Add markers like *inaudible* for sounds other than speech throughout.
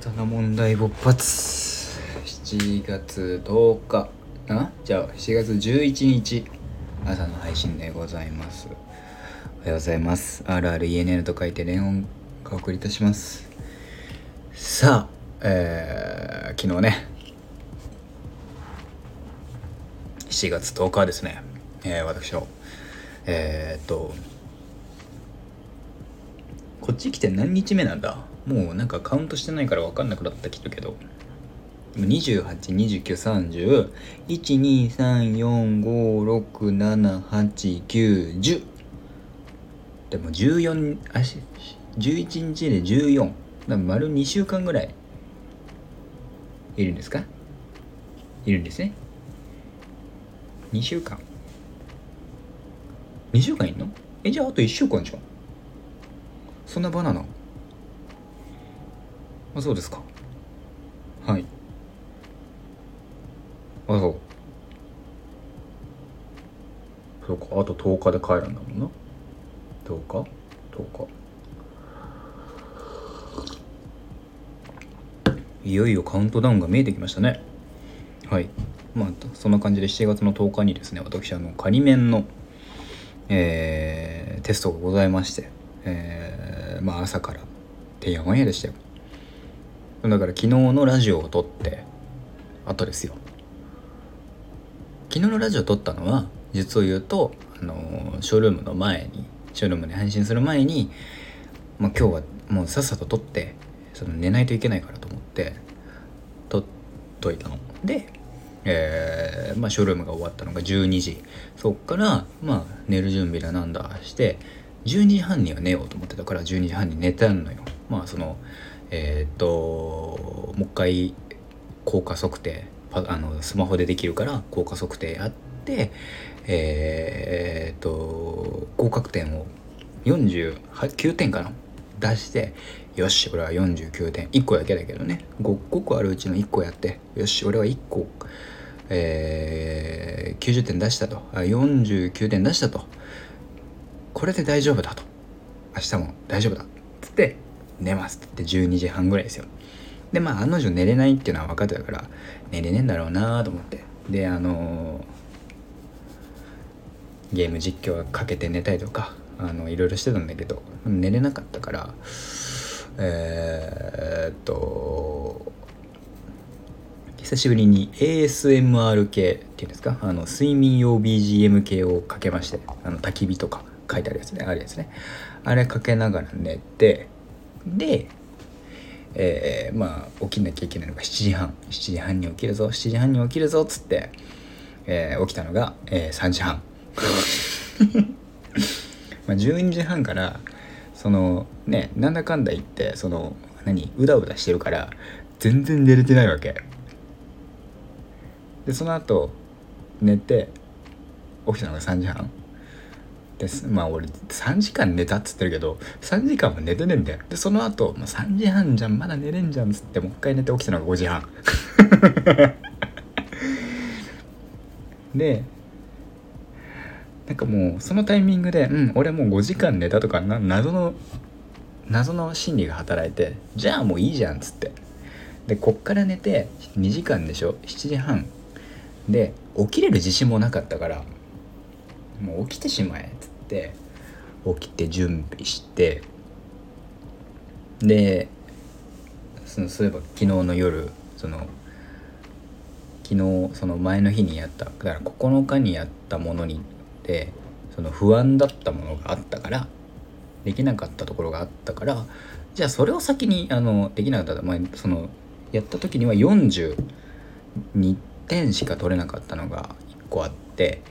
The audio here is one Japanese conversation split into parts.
新たな問題勃発。7月10日。あじゃあ7月11日。朝の配信でございます。おはようございます。RRENN と書いてレオンがお送りいたします。さあ、えー、昨日ね。7月10日ですね、えー、私の。えー、っとこっち来て何日目なんだ？もうなんかカウントしてないから分かんなくなってきたけど。2829301234567810でも14あし11日で14だ丸2週間ぐらいいるんですか？いるんですね。2週間。2週間いんの？えじゃああと1週間じゃん。そんなバナナ？あそうですか。はい。あそう。そうか。あと10日で帰るんだもんな。10日？10日。いよいよカウントダウンが見えてきましたね。はい。まあそんな感じで7月の10日にですね私あの仮面のえー、テストがございまして、えー、まあ朝からてやわんやでしたよ。だから昨日のラジオを撮って後ですよ。昨日のラジオを撮ったのは実を言うとあのショールームの前にショールームで配信する前に、まあ、今日はもうさっさと撮ってその寝ないといけないからと思って撮っといたの。でえー、まあ、ショールームが終わったのが12時。そっからまあ寝る準備だなんだして12時半には寝ようと思ってたから12時半に寝たのよ。まあそのえー、っともう一回効果測定あのスマホでできるから効果測定やってえー、っと合格点を49点かな？出してよし俺は49点。1個だけだけどね。5, 5個あるうちの1個やってよし俺は1個えー、90点出したと。あ49点出したと。これで大丈夫だと。明日も大丈夫だ。っつって寝ますって12時半ぐらいですよ。でまあ案の定寝れないっていうのは分かってたから寝れねえんだろうなと思って。であのー、ゲーム実況かけて寝たりとかあのいろいろしてたんだけど寝れなかったからえー、っと久しぶりに ASMR 系っていうんですか？あの睡眠用 BGM 系をかけましてあの焚き火とか書いてあるやつねあるやつね。あれかけながら寝てでえー、まあ起きなきゃいけないのが7時半。7時半に起きるぞ。7時半に起きるぞっつって、えー、起きたのが、えー、3時半。*laughs* まあ12時半からそのねなんだかんだ言ってその何うだうだしてるから全然寝れてないわけ。でその後寝て起きたのが3時半。です。まあ俺3時間寝たっつってるけど3時間は寝てねえんだよ。でその後、まあ、3時半じゃんまだ寝れんじゃんっつってもう一回寝て起きたのが5時半。*laughs* でなんかもうそのタイミングでうん俺もう5時間寝たとかな謎の謎の心理が働いてじゃあもういいじゃんっつって。でこっから寝て2時間でしょ？7時半。で起きれる自信もなかったからもう起きてしまえ。って起きて準備してでそのそういえば昨日の夜その昨日その前の日にやっただから9日にやったものにでその不安だったものがあったからできなかったところがあったからじゃあそれを先にあのできなかった前そのやった時には42点しか取れなかったのが1個あって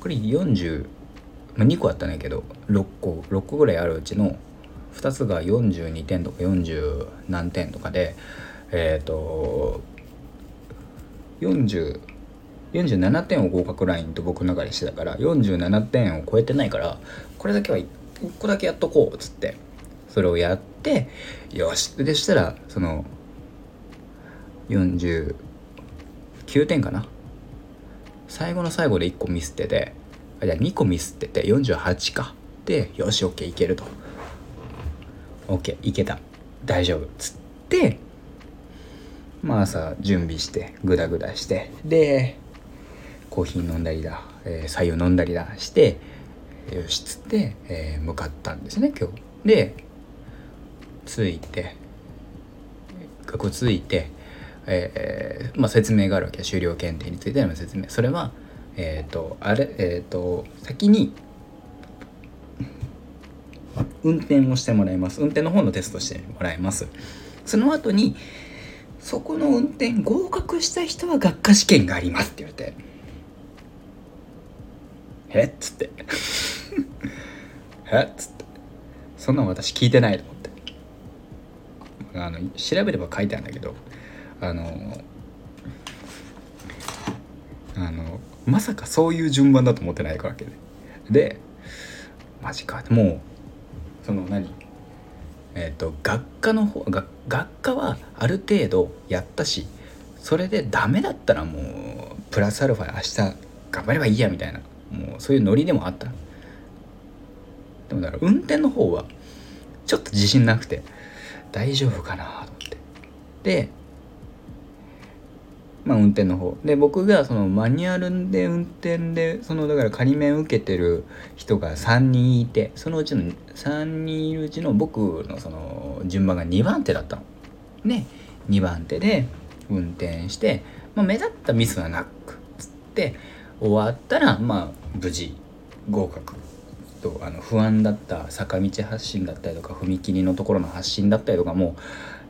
これ40、まあ、2個あったんだけど6個6個ぐらいあるうちの2つが42点とか40何点とかでえっ、ー、と40 47点を合格ラインと僕の中でしてたから47点を超えてないからこれだけは1個だけやっとこうっつってそれをやってよし。でしたらその49点かな。最後の最後で1個ミスっててあじゃあ2個ミスってて48か。でよし OK いけると。OK いけた。大丈夫。つってまあ朝準備してグダグダして。でコーヒー飲んだりだ、えー、白湯飲んだりだしてよしつって、えー、向かったんですね今日。で着いて学校着いて、えーまあ、説明があるわけ。終了検定についての説明。それはえっ、ー、とあれえっ、ー、と先に運転をしてもらいます。運転の方のテストしてもらいます。その後にそこの運転合格した人は学科試験がありますって言われて。えっつって。*laughs* えっつって。そんなの私聞いてないと思って。あの調べれば書いてあるんだけどあのあのまさかそういう順番だと思ってないわけででマジか。もうその何？えっ、ー、と学科の方学学科はある程度やったしそれでダメだったらもうプラスアルファ明日頑張ればいいやみたいな。もうそういうノリでもあった。でもだから運転の方はちょっと自信なくて大丈夫かなと思って。でまあ運転の方。で僕がそのマニュアルで運転でそのだから仮免受けてる人が3人いてそのうちの3人いるうちの僕のその順番が2番手だったの。ね。2番手で運転して、まあ、目立ったミスはなくつって終わったらまあ無事合格。とあの不安だった坂道発進だったりとか踏切のところの発進だったりとかも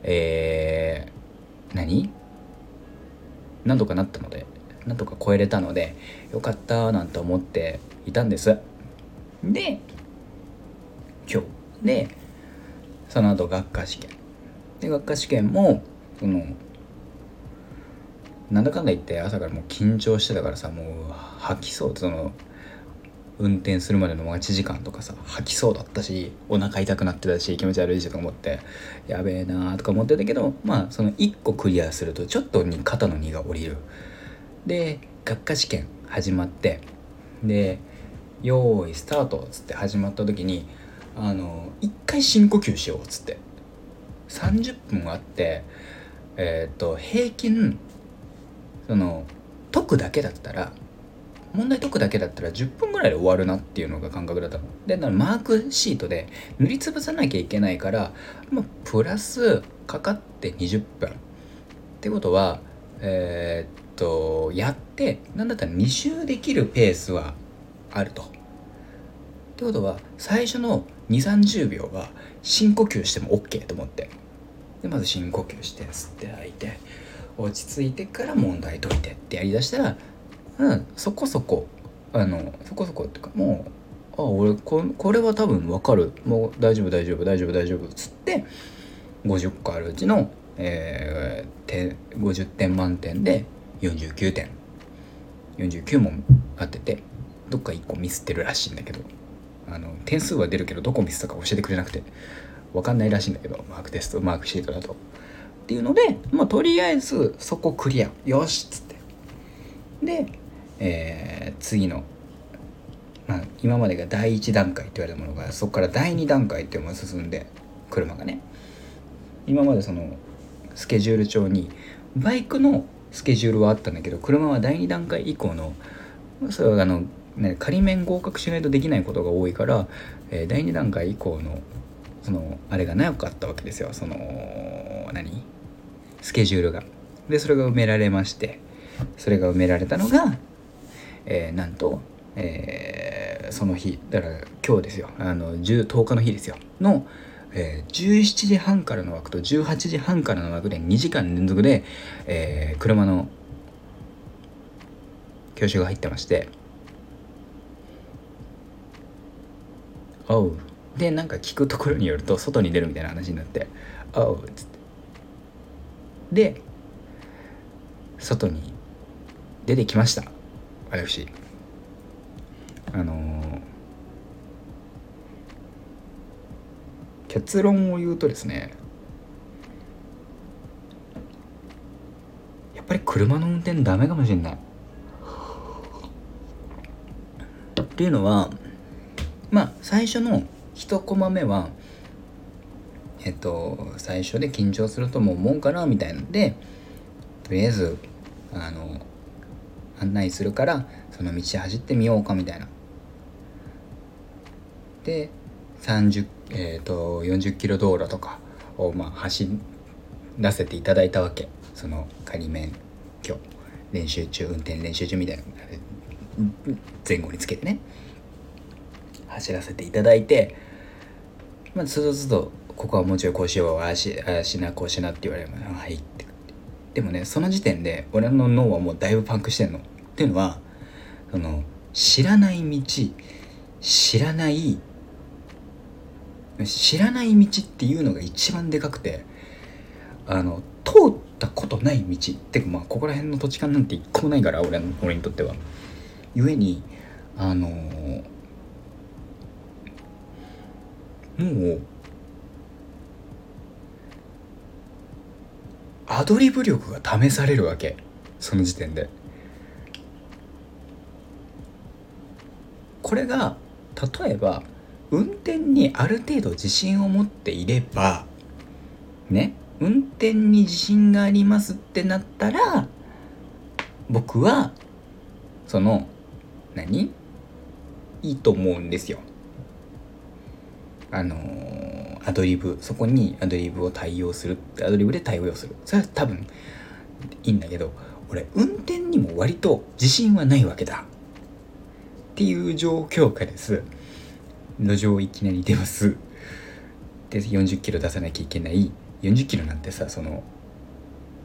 えー、何？何とかなったのでなんとか超えれたのでよかったなんて思っていたんです。で今日。でその後学科試験。で学科試験もそのなんだかんだ言って朝からもう緊張してたからさもう吐きそう。その運転するまでの待ち時間とかさ吐きそうだったしお腹痛くなってたし気持ち悪いしとか思ってやべえなーとか思ってたけどまあその1個クリアするとちょっとに肩の荷が下りる。で学科試験始まってで「用意スタート」っつって始まった時にあの一回深呼吸しようっつって。30分あってえっ、と平均その解くだけだったら問題解くだけだったら10分ぐらいで終わるなっていうのが感覚だったの。で、マークシートで塗りつぶさなきゃいけないから、まあ、プラスかかって20分。ってことは、えー、っと、やって、なんだったら2周できるペースはあると。ってことは、最初の2、30秒は深呼吸しても OK と思って。で、まず深呼吸して、吸って吐いて、落ち着いてから問題解いてってやりだしたら、うん、そこそこ。あのそこそこっていうかもうあ俺ここれは多分分かる。もう大丈夫大丈夫大丈夫大丈夫っつって50個あるうちの、えー、50点満点で49点。49問あっててどっか1個ミスってるらしいんだけど。あの点数は出るけどどこミスったか教えてくれなくて。分かんないらしいんだけどマークテストマークシートだと。っていうのでまあとりあえずそこクリア。よしっつって。でえー、次の、まあ、今までが第1段階って言われたものがそこから第2段階っていうのが進んで車がね。今までそのスケジュール帳にバイクのスケジュールはあったんだけど車は第2段階以降のそれはあの、ね、仮免合格しないとできないことが多いから、えー、第2段階以降のそのあれがなかったわけですよ。その何？スケジュールが。でそれが埋められましてそれが埋められたのがえー、なんと、えー、その日だから今日ですよ。あの 10, 10日の日ですよ。の、えー、17時半からの枠と18時半からの枠で2時間連続で、えー、車の教習が入ってまして「おう」でなんか聞くところによると外に出るみたいな話になって「おう」っつって。で外に出てきました。私あのー、結論を言うとですねやっぱり車の運転ダメかもしれない。っていうのはまあ最初の1コマ目はえっと最初で緊張するとも思うかなみたいなんでとりあえずあの案内するからその道走ってみようかみたいな。で30、えーと、40キロ道路とかをまあ走らせていただいたわけ。その仮免許練習中運転練習中みたいな前後につけてね。走らせていただいてまあつどつどここはもうちょいこうしようああしあしなこうしなって言われれば「はい」って。でもねその時点で俺の脳はもうだいぶパンクしてんの。っていうのはその知らない道知らない知らない道っていうのが一番でかくてあの通ったことない道ってかまあここら辺の土地勘なんて一個もないから俺俺にとっては。故にあのー、もうアドリブ力が試されるわけ。その時点で。これが例えば運転にある程度自信を持っていればね運転に自信がありますってなったら僕はその何？いいと思うんですよ。あのー、アドリブそこにアドリブを対応するアドリブで対応する。それは多分いいんだけど俺運転にも割と自信はないわけだ。っていう状況下です。路上いきなり出ます。で40キロ出さなきゃいけない。40キロなんてさその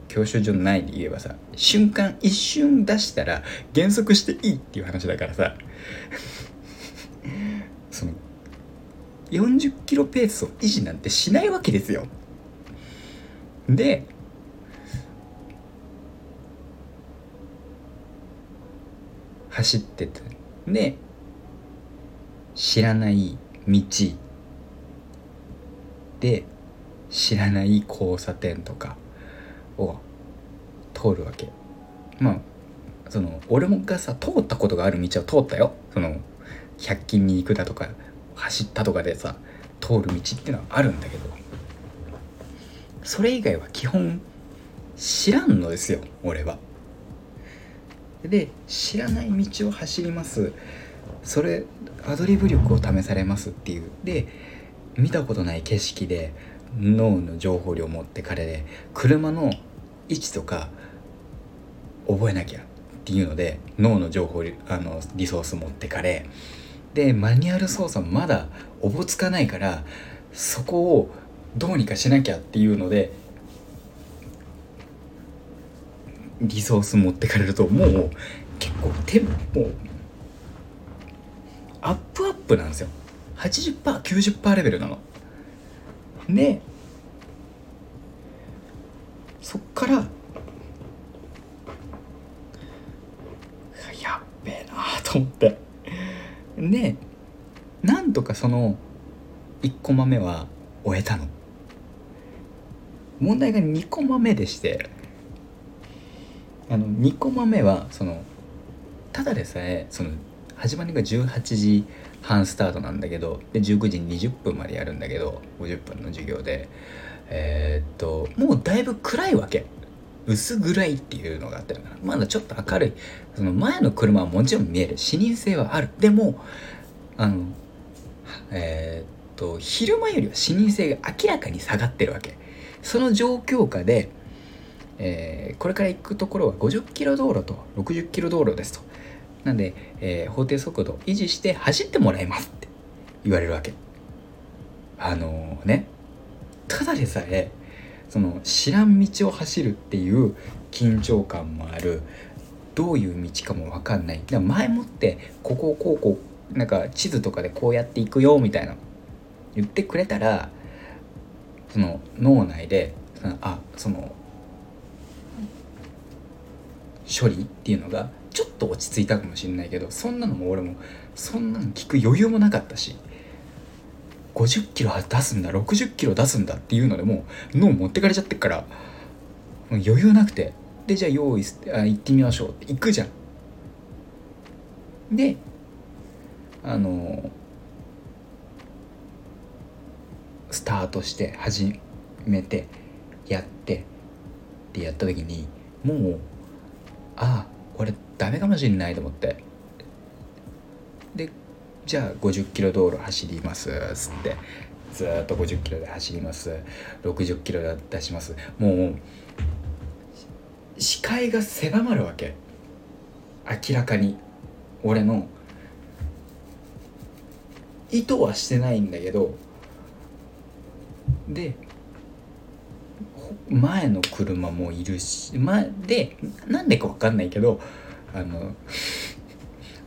教習所の内で言えばさ瞬間一瞬出したら減速していいっていう話だからさ。*laughs* その40キロペースを維持なんてしないわけですよ。で走っててで知らない道。で知らない交差点とかを通るわけ。まあその俺もがさ通ったことがある道は通ったよ。その100均に行くだとか走ったとかでさ通る道っていうのはあるんだけど。それ以外は基本知らんのですよ俺は。で知らない道を走ります。それアドリブ力を試されますっていう。で見たことない景色で脳の情報量を持ってかれで車の位置とか覚えなきゃっていうので脳の情報あのリソース持ってかれでマニュアル操作まだおぼつかないからそこをどうにかしなきゃっていうのでリソース持ってかれるともう結構テンポアップアップなんですよ。80%90% レベルなの。でそっからやっべえなと思って。でなんとかその1コマ目は終えたの。問題が2コマ目でして。あの2コマ目はそのただでさえその始まりが18時半スタートなんだけどで19時20分までやるんだけど50分の授業で。えー、っともうだいぶ暗いわけ。薄暗いっていうのがあったのかな。まだちょっと明るい。その前の車はもちろん見える。視認性はある。でもあのえー、っと昼間よりは視認性が明らかに下がってるわけ。その状況下で、えー、これから行くところは50キロ道路と60キロ道路ですと。なんで、えー、法定速度維持して走ってもらいますって言われるわけ。あのー、ね。ただでさえその知らん道を走るっていう緊張感もある。どういう道かも分かんない。でも前もってここをこうこうなんか地図とかでこうやっていくよみたいな言ってくれたらその脳内でそのあその処理っていうのがちょっと落ち着いたかもしれないけどそんなのも俺もそんなの聞く余裕もなかったし50キロ出すんだ60キロ出すんだっていうのでもう脳持ってかれちゃってっから余裕なくてでじゃあ用意あ行ってみましょうって行くじゃん。であのスタートして始めてやってってやった時にもうああ俺ダメかもしんないと思って。でじゃあ50キロ道路走りますっつって。ずっと50キロで走ります。60キロで出します。もう視界が狭まるわけ。明らかに。俺の意図はしてないんだけど。で前の車もいるし前でなんでか分かんないけどあの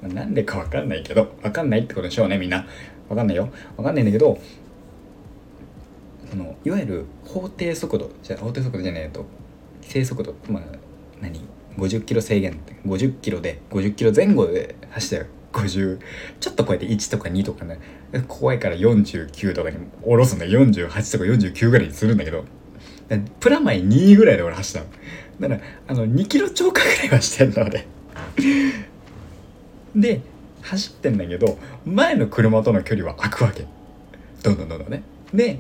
*laughs* なんでか分かんないけど分かんないってことでしょうねみんな。分かんないよ。分かんないんだけどそのいわゆる法定速度じゃ法定速度じゃないと規制速度まあ何？50キロ制限。って50キロで50キロ前後で走ったら50ちょっと超えて1とか2とかね。怖いから49とかに下ろすんだ48とか49ぐらいにするんだけど。プラマイ2ぐらいで俺走ったの。だからあの2キロ超過ぐらいはしてんのでで走ってんだけど前の車との距離は空くわけ。どんどんどんどんね。で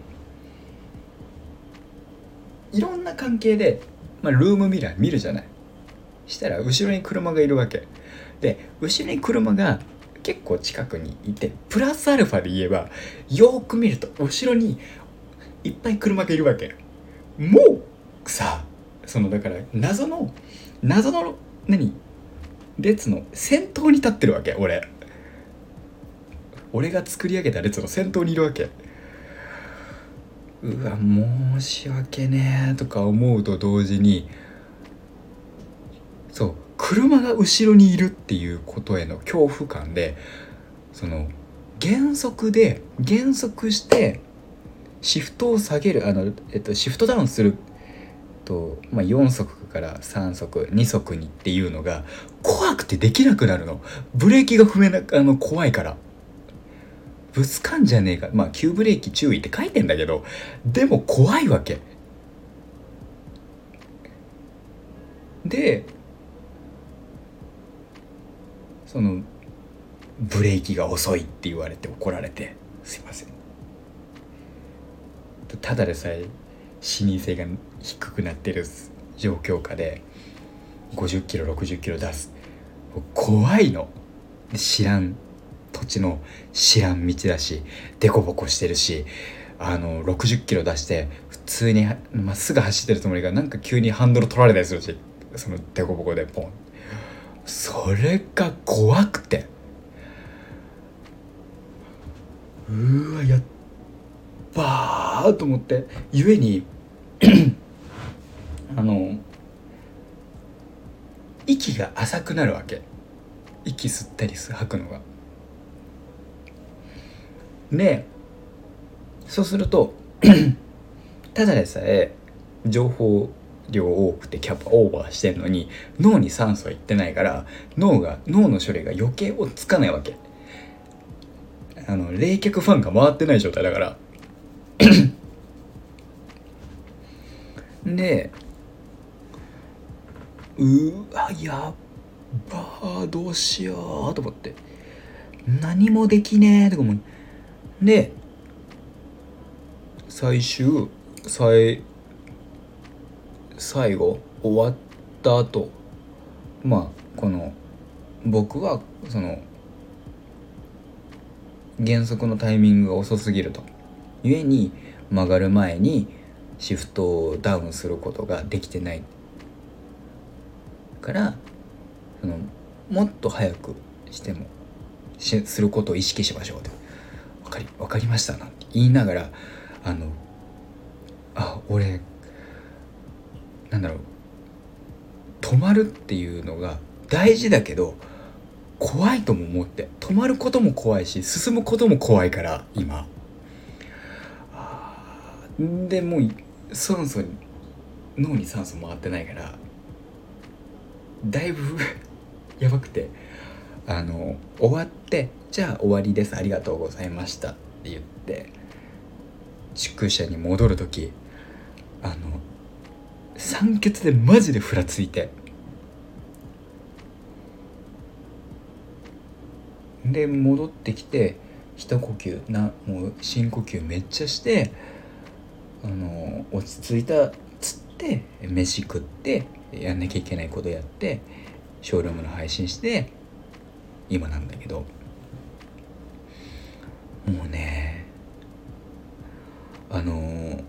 いろんな関係で、まあ、ルームミラー見るじゃない。したら後ろに車がいるわけ。で後ろに車が結構近くにいてプラスアルファで言えばよく見ると後ろにいっぱい車がいるわけもうさそのだから謎の謎の何？列の先頭に立ってるわけ俺。俺が作り上げた列の先頭にいるわけ。うわ申し訳ねえとか思うと同時にそう車が後ろにいるっていうことへの恐怖感でその減速で減速してシフトを下げるあの、えっと、シフトダウンすると、まあ、4速から3速2速にっていうのが怖くてできなくなるの。ブレーキが踏めなあの怖いから。ぶつかんじゃねえか。まあ急ブレーキ注意って書いてんだけどでも怖いわけ。でそのブレーキが遅いって言われて怒られてすいません。ただでさえ視認性が低くなってる状況下で50キロ60キロ出す。怖いの。知らん土地の知らん道だし凸凹してるしあの60キロ出して普通にまっすぐ走ってるつもりがなんか急にハンドル取られたりするしその凸凹でポン。それが怖くて。うわやったばーと思ってゆえに *clears throat* あの息が浅くなるわけ。息吸ったり吐くのが。でそうすると *clears throat* ただでさえ情報量多くてキャパオーバーしてんのに脳に酸素はいってないから脳が脳の処理が余計追っつかないわけ。あの冷却ファンが回ってない状態だから。*clears throat* でうわやっばどうしようと思って。何もできねえとか思う。で最終最最後終わった後まあこの僕はその減速のタイミングが遅すぎると。故に曲がる前にシフトをダウンすることができてない。からそのもっと早くしてもしすることを意識しましょうって。分かり分かりましたな。って言いながらあのあ俺なんだろう。止まるっていうのが大事だけど怖いとも思って。止まることも怖いし進むことも怖いから今。でもう酸素脳に酸素回ってないからだいぶ *laughs* やばくてあの終わって「じゃあ終わりですありがとうございました」って言って宿舎に戻る時あの酸欠でマジでふらついてで戻ってきて一呼吸なもう深呼吸めっちゃしてあの落ち着いたっつって飯食ってやんなきゃいけないことやってショールームの配信して今なんだけど。もうねあの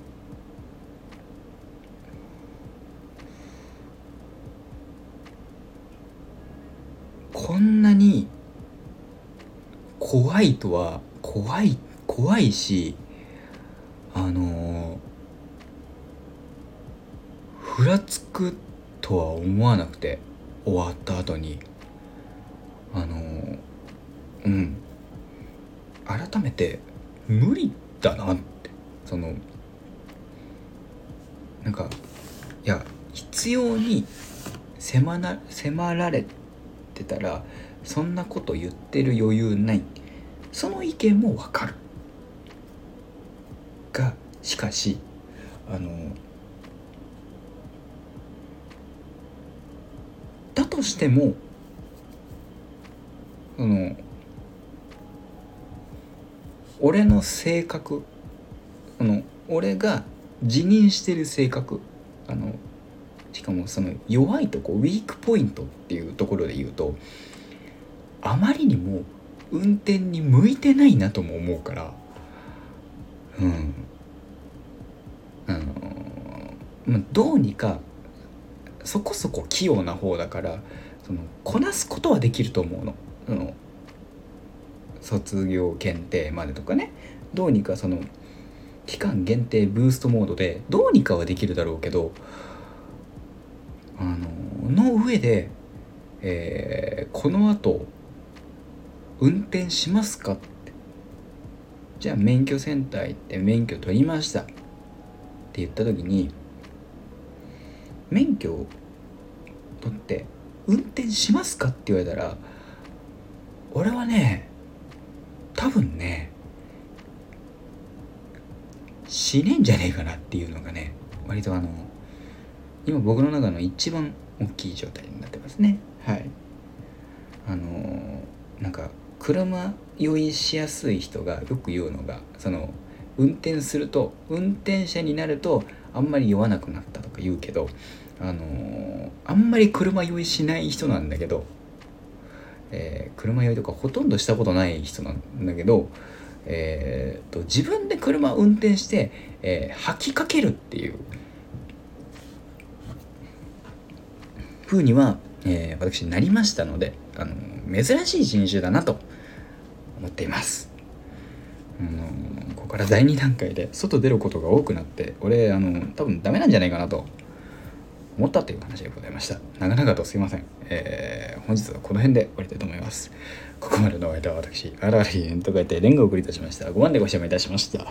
こんなに怖いとは怖い怖いしあのふらつくとは思わなくて終わった後に。あのうん。改めて無理だなって。そのなんかいや必要に迫な迫られてたらそんなこと言ってる余裕ない。その意見もわかる。がしかしあのだとしてもその俺の性格あの俺が自認してる性格あのしかもその弱いとこウィークポイントっていうところで言うとあまりにも運転に向いてないなとも思うからうんあのまあどうにかそこそこ器用な方だからそのこなすことはできると思うの。の卒業検定までとかね。どうにかその期間限定ブーストモードでどうにかはできるだろうけどあのの上で、えー、このあと運転しますか？ってじゃあ免許センター行って免許取りました。って言った時に免許を取って運転しますかって言われたら俺はね多分ね死ねんじゃねえかなっていうのがね割とあの今僕の中の一番大きい状態になってますね。はい。あのなんか車酔いしやすい人がよく言うのがその運転すると運転者になるとあんまり酔わなくなったとか言うけどあのあんまり車酔いしない人なんだけど、えー、車酔いとかほとんどしたことない人なんだけど、えーと、自分で車を運転して、えー、吐きかけるっていう風には、えー、私なりましたので、あの珍しい人種だなと思っています。あのここから第2段階で外出ることが多くなって俺あの多分ダメなんじゃないかなと思ったという話でございました。長々とすいません、えー、本日はこの辺で終わりたいと思います。ここまでのお相手は私あらありんと書いてレンガを送りいたしました。5万でご視聴いたしました。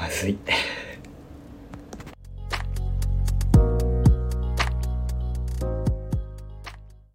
まずい。